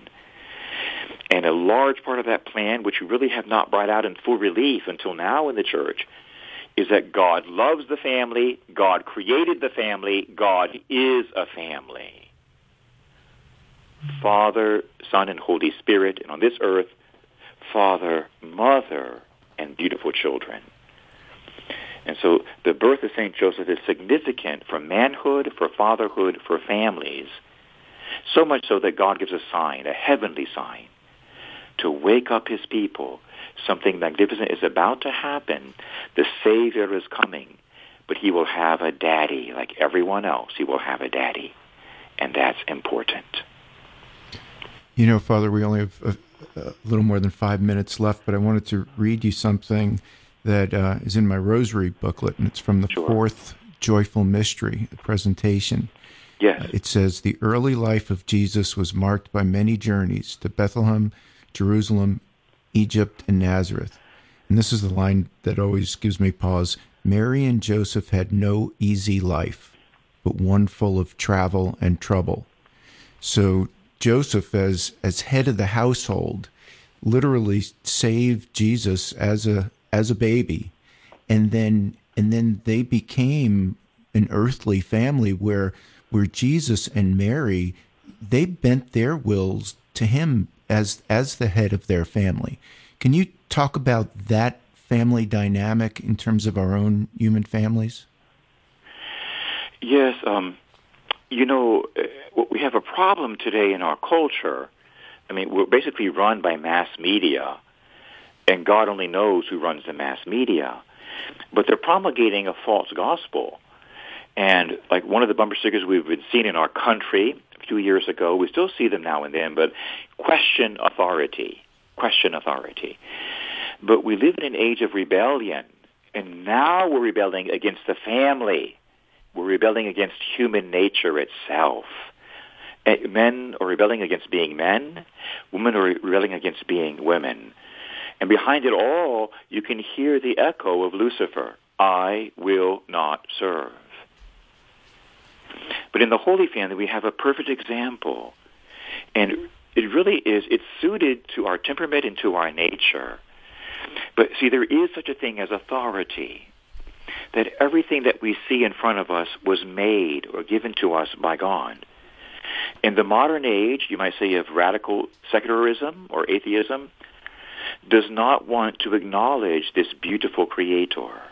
And a large part of that plan, which we really have not brought out in full relief until now in the church, is that God loves the family, God created the family, God is a family. Father, Son, and Holy Spirit, and on this earth, Father, Mother, and beautiful children. And so the birth of St. Joseph is significant for manhood, for fatherhood, for families, so much so that God gives a sign, a heavenly sign, to wake up his people. Something magnificent is about to happen. The Savior is coming, but he will have a daddy like everyone else. He will have a daddy, and that's important. You know, Father, we only have a, a little more than five minutes left, but I wanted to read you something that uh, is in my rosary booklet, and it's from the sure. fourth joyful mystery, the presentation. Yes. Uh, it says the early life of Jesus was marked by many journeys to Bethlehem, Jerusalem, Egypt, and Nazareth. And this is the line that always gives me pause. Mary and Joseph had no easy life, but one full of travel and trouble. So Joseph, as as head of the household, literally saved Jesus as a as a baby, and then and then they became an earthly family where where Jesus and Mary they bent their wills to him as as the head of their family. Can you talk about that family dynamic in terms of our own human families? Yes, um, you know, uh, we have a problem today in our culture. I mean, we're basically run by mass media and God only knows who runs the mass media. But they're promulgating a false gospel. And like one of the bumper stickers we've been seeing in our country a few years ago, we still see them now and then, but question authority, question authority. But we live in an age of rebellion, And now we're rebelling against the family. We're rebelling against human nature itself. Eh, men are rebelling against being men. Women are rebelling against being women. And behind it all, you can hear the echo of Lucifer. I will not serve. But in the Holy Family, we have a perfect example. And it really is, it's suited to our temperament and to our nature. But see, there is such a thing as authority. That everything that we see in front of us was made or given to us by God. In the modern age, you might say of radical secularism or atheism, does not want to acknowledge this beautiful creator.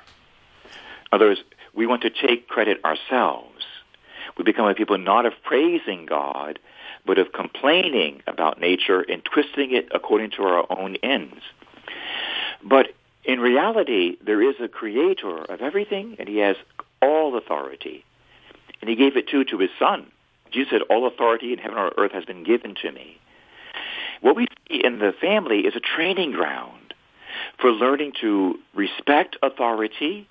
In other words, we want to take credit ourselves. We become a people not of praising God, but of complaining about nature and twisting it according to our own ends. But in reality, there is a creator of everything, and he has all authority. And he gave it too to his son. Jesus said, all authority in heaven or earth has been given to me. What we see in the family is a training ground for learning to respect authority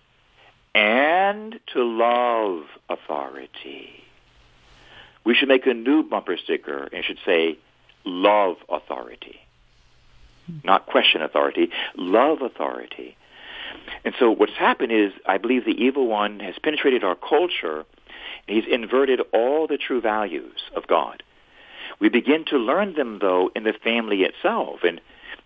and to love authority. We should make a new bumper sticker and should say, love authority. Not question authority, love authority. And so what's happened is I believe the evil one has penetrated our culture and he's inverted all the true values of God. We begin to learn them, though, in the family itself. And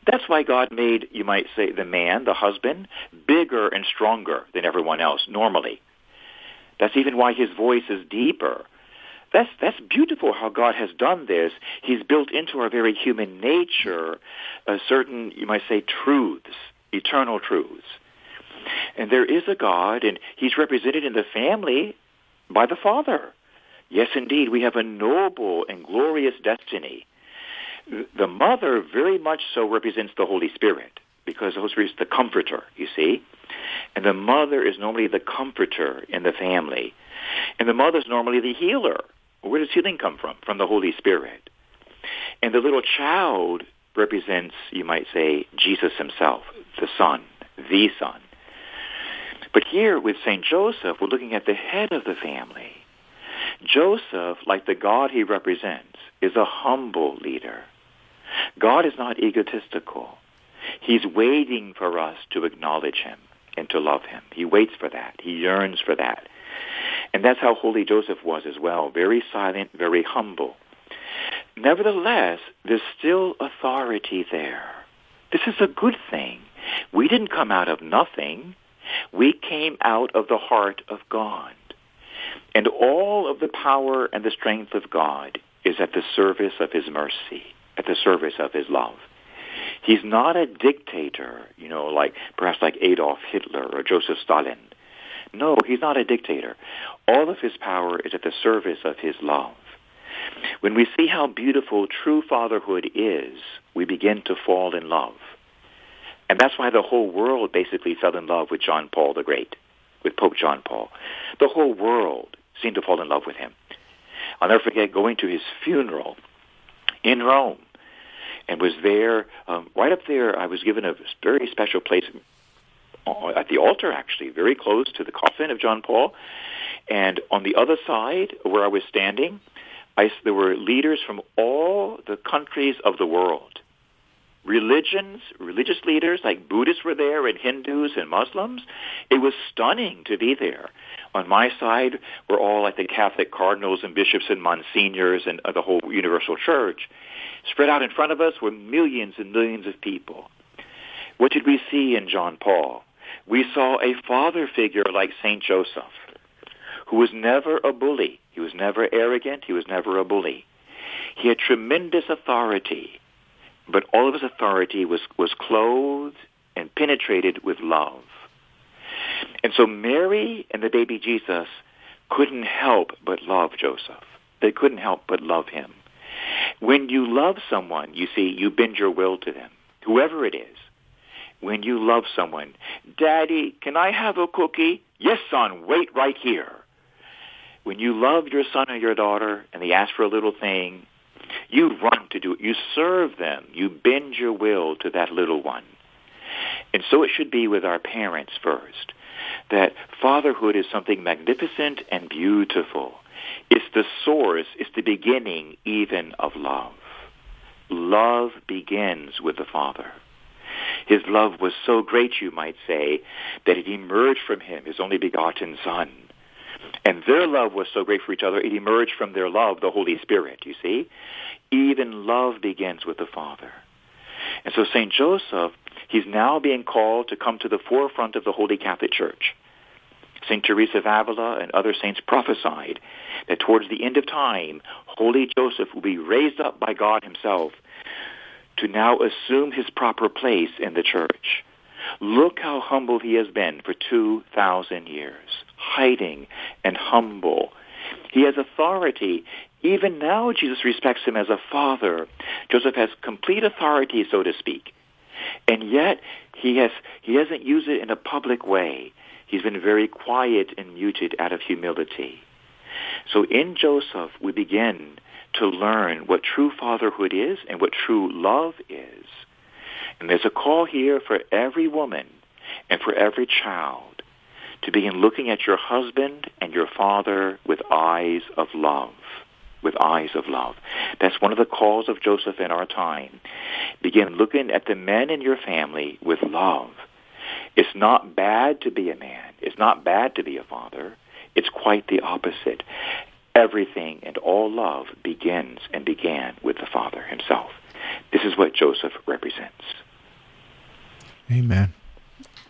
that's why God made, you might say, the man, the husband, bigger and stronger than everyone else normally. That's even why his voice is deeper. That's, that's beautiful how God has done this. He's built into our very human nature a certain, you might say, truths, eternal truths. And there is a God, and he's represented in the family by the Father. Yes, indeed, we have a noble and glorious destiny. The mother very much so represents the Holy Spirit because the Holy Spirit is the comforter, you see. And the mother is normally the comforter in the family. And the mother is normally the healer. Where does healing come from? From the Holy Spirit. And the little child represents, you might say, Jesus himself, the Son, the Son. But here with St. Joseph, we're looking at the head of the family. Joseph, like the God he represents, is a humble leader. God is not egotistical. He's waiting for us to acknowledge him and to love him. He waits for that. He yearns for that. And that's how holy Joseph was as well, very silent, very humble. Nevertheless, there's still authority there. This is a good thing. We didn't come out of nothing. We came out of the heart of God. And all of the power and the strength of God is at the service of his mercy, at the service of his love. He's not a dictator, you know, like perhaps like Adolf Hitler or Joseph Stalin. No, he's not a dictator. All of his power is at the service of his love. When we see how beautiful true fatherhood is, we begin to fall in love. And that's why the whole world basically fell in love with John Paul the Great, with Pope John Paul. The whole world seemed to fall in love with him. I'll never forget going to his funeral in Rome and was there, um, right up there, I was given a very special place Uh, at the altar, actually, very close to the coffin of John Paul. And on the other side, where I was standing, I, there were leaders from all the countries of the world. Religions, religious leaders like Buddhists were there and Hindus and Muslims. It was stunning to be there. On my side were all like the Catholic cardinals and bishops and monsignors and uh, the whole universal church. Spread out in front of us were millions and millions of people. What did we see in John Paul? We saw a father figure like St. Joseph, who was never a bully. He was never arrogant. He was never a bully. He had tremendous authority, but all of his authority was, was clothed and penetrated with love. And so Mary and the baby Jesus couldn't help but love Joseph. They couldn't help but love him. When you love someone, you see, you bend your will to them, whoever it is. When you love someone, Daddy, can I have a cookie? Yes, son, wait right here. When you love your son or your daughter and they ask for a little thing, you run to do it. You serve them. You bend your will to that little one. And so it should be with our parents first. That fatherhood is something magnificent and beautiful. It's the source, it's the beginning even of love. Love begins with the Father. His love was so great, you might say, that it emerged from him, his only begotten Son. And their love was so great for each other, it emerged from their love, the Holy Spirit, you see? Even love begins with the Father. And so St. Joseph, he's now being called to come to the forefront of the Holy Catholic Church. St. Teresa of Avila and other saints prophesied that towards the end of time, Holy Joseph will be raised up by God himself to now assume his proper place in the church. Look how humble he has been for 2,000 years, hiding and humble. He has authority. Even now, Jesus respects him as a father. Joseph has complete authority, so to speak. And yet, he, has, he hasn't used it in a public way. He's been very quiet and muted out of humility. So in Joseph, we begin to learn what true fatherhood is and what true love is. And there's a call here for every woman and for every child to begin looking at your husband and your father with eyes of love. With eyes of love. That's one of the calls of Joseph in our time. Begin looking at the men in your family with love. It's not bad to be a man. It's not bad to be a father. It's quite the opposite. Everything and all love begins and began with the Father himself. This is what Joseph represents. Amen.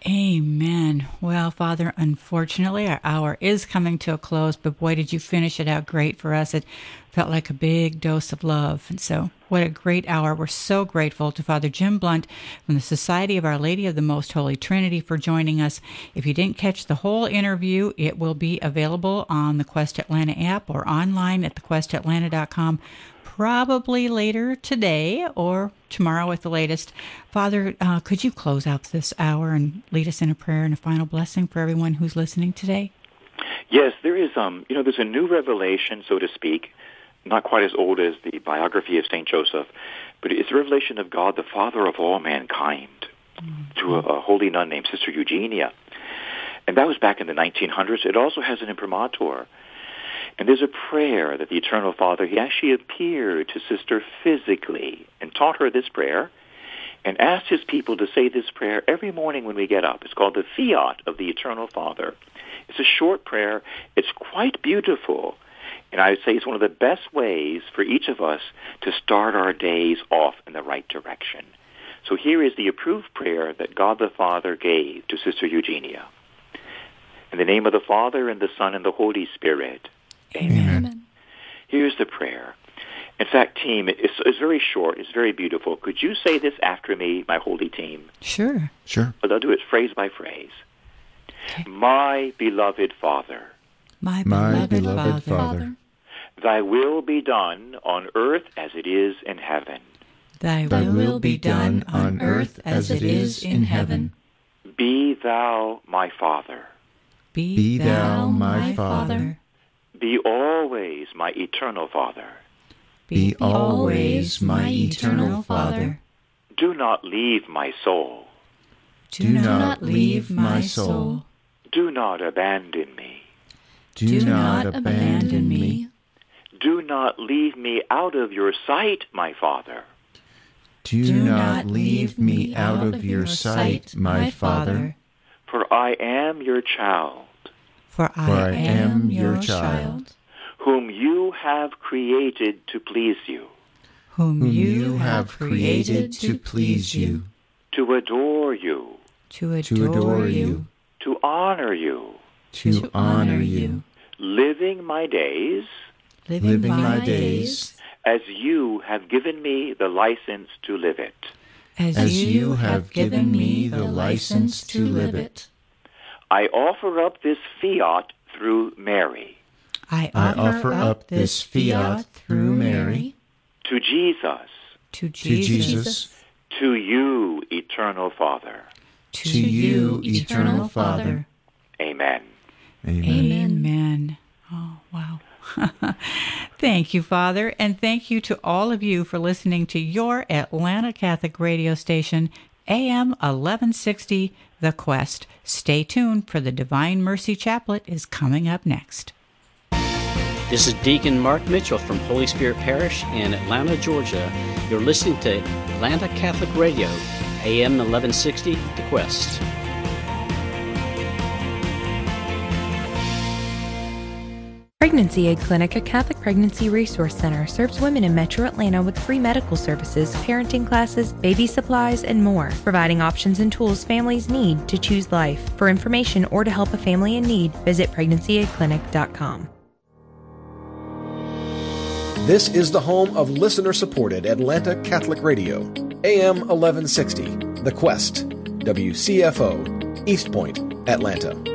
Amen. Well, Father, unfortunately, our hour is coming to a close, but boy, did you finish it out great for us. It felt like a big dose of love. And so, what a great hour. We're so grateful to Father Jim Blount from the Society of Our Lady of the Most Holy Trinity for joining us. If you didn't catch the whole interview, it will be available on the Quest Atlanta app or online at thequestatlanta.com probably later today or tomorrow at the latest. Father, uh, could you close out this hour and lead us in a prayer and a final blessing for everyone who's listening today? Yes, there is. Um, you know, there's a new revelation, so to speak, not quite as old as the biography of Saint Joseph, but it's a revelation of God, the Father of all mankind, mm-hmm. to a, a holy nun named Sister Eugenia, and that was back in the 1900s. It also has an imprimatur and there's a prayer that the Eternal Father, he actually appeared to Sister physically and taught her this prayer and asked his people to say this prayer every morning when we get up. It's called the Fiat of the Eternal Father. It's a short prayer. It's quite beautiful. And I would say it's one of the best ways for each of us to start our days off in the right direction. So here is the approved prayer that God the Father gave to Sister Eugenia. In the name of the Father, and the Son, and the Holy Spirit. Amen. Amen. Here's the prayer. In fact, team, it's, it's very short. It's very beautiful. Could you say this after me, my holy team? Sure. Sure. But I'll do it phrase by phrase. Okay. My beloved Father. My beloved, my beloved Father. Father. Thy will be done on earth as it is in heaven. Thy, Thy will be done on earth as it is in heaven. Be thou my Father. Be, be thou my Father. Be always my eternal Father. Be always my eternal Father. Do not leave my soul. Do not leave my soul. Do not abandon me. Do not abandon me. Do not leave me out of your sight, my Father. Do not leave me out of your sight, my Father. For I am your child. For I, for I am, am your child, whom you have created to please you, whom, whom you, you have created to please you, to adore you, to adore, to adore you, to honor you, to, to honor you, living my days, living, living my, my days, as you have given me the license to live it. As, as you have given me the license to live it. I offer up this fiat through Mary. I offer, I offer up this fiat through Mary to Jesus. To Jesus. To, Jesus, to you, eternal Father. To, to you, eternal Father. Amen. Amen. Amen. Oh, wow. thank you, Father, and thank you to all of you for listening to your Atlanta Catholic radio station, AM 1160 The Quest. Stay tuned for the Divine Mercy Chaplet is coming up next. This is Deacon Mark Mitchell from Holy Spirit Parish in Atlanta, Georgia. You're listening to Atlanta Catholic Radio, AM 1160 The Quest. Pregnancy Aid Clinic, a Catholic pregnancy resource center, serves women in metro Atlanta with free medical services, parenting classes, baby supplies, and more, providing options and tools families need to choose life. For information or to help a family in need, visit pregnancyaidclinic.com. This is the home of listener supported Atlanta Catholic Radio, AM 1160, The Quest, WCFO, East Point, Atlanta.